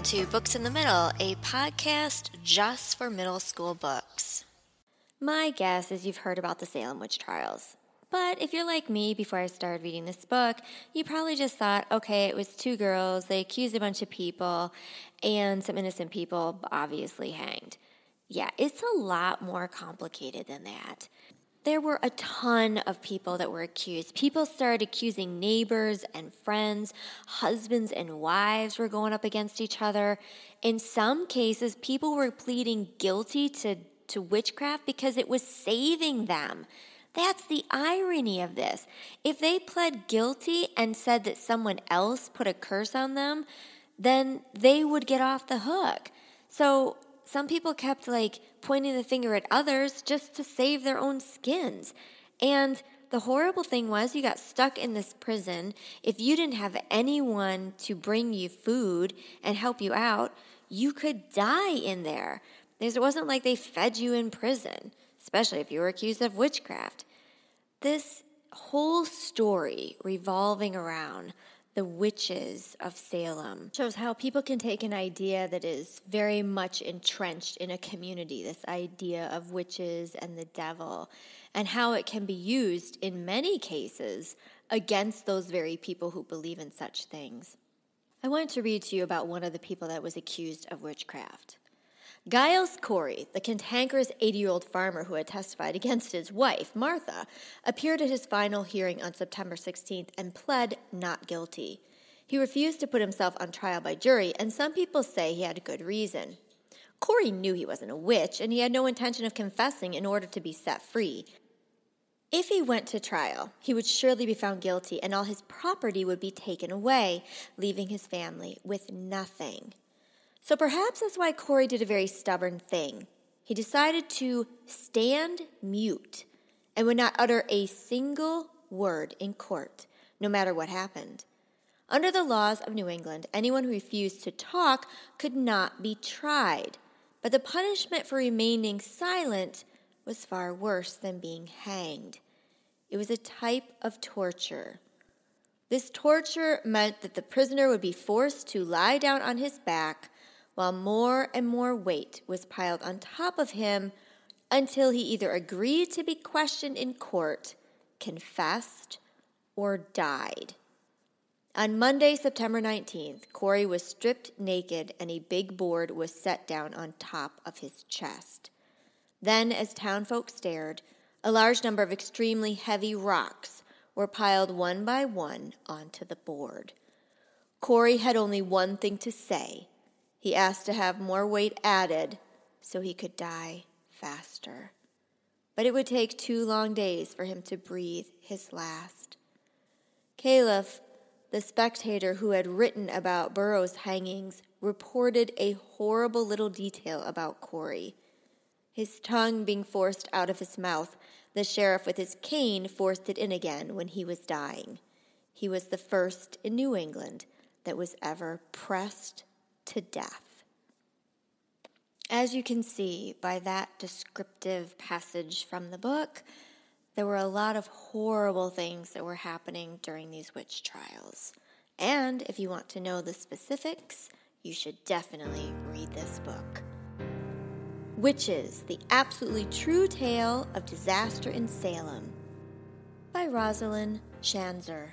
Welcome to Books in the Middle, a podcast just for middle school books. My guess is you've heard about the Salem witch trials. But if you're like me before I started reading this book, you probably just thought, okay, it was two girls, they accused a bunch of people, and some innocent people obviously hanged. Yeah, it's a lot more complicated than that there were a ton of people that were accused. People started accusing neighbors and friends, husbands and wives were going up against each other. In some cases, people were pleading guilty to, to witchcraft because it was saving them. That's the irony of this. If they pled guilty and said that someone else put a curse on them, then they would get off the hook. So some people kept like pointing the finger at others just to save their own skins. And the horrible thing was you got stuck in this prison. If you didn't have anyone to bring you food and help you out, you could die in there. It wasn't like they fed you in prison, especially if you were accused of witchcraft. This whole story revolving around the witches of Salem. Shows how people can take an idea that is very much entrenched in a community, this idea of witches and the devil, and how it can be used in many cases against those very people who believe in such things. I wanted to read to you about one of the people that was accused of witchcraft. Giles Corey, the cantankerous 80 year old farmer who had testified against his wife, Martha, appeared at his final hearing on September 16th and pled not guilty. He refused to put himself on trial by jury, and some people say he had good reason. Corey knew he wasn't a witch, and he had no intention of confessing in order to be set free. If he went to trial, he would surely be found guilty, and all his property would be taken away, leaving his family with nothing. So perhaps that's why Corey did a very stubborn thing. He decided to stand mute and would not utter a single word in court, no matter what happened. Under the laws of New England, anyone who refused to talk could not be tried, but the punishment for remaining silent was far worse than being hanged. It was a type of torture. This torture meant that the prisoner would be forced to lie down on his back while more and more weight was piled on top of him until he either agreed to be questioned in court, confessed, or died. On Monday, September 19th, Corey was stripped naked and a big board was set down on top of his chest. Then, as townfolk stared, a large number of extremely heavy rocks were piled one by one onto the board. Corey had only one thing to say he asked to have more weight added so he could die faster. But it would take two long days for him to breathe his last. Calef, the spectator who had written about Burroughs' hangings, reported a horrible little detail about Corey. His tongue being forced out of his mouth, the sheriff with his cane forced it in again when he was dying. He was the first in New England that was ever pressed to death. As you can see by that descriptive passage from the book, there were a lot of horrible things that were happening during these witch trials. And if you want to know the specifics, you should definitely read this book. Witches, the absolutely true tale of disaster in Salem by Rosalind Schanzer.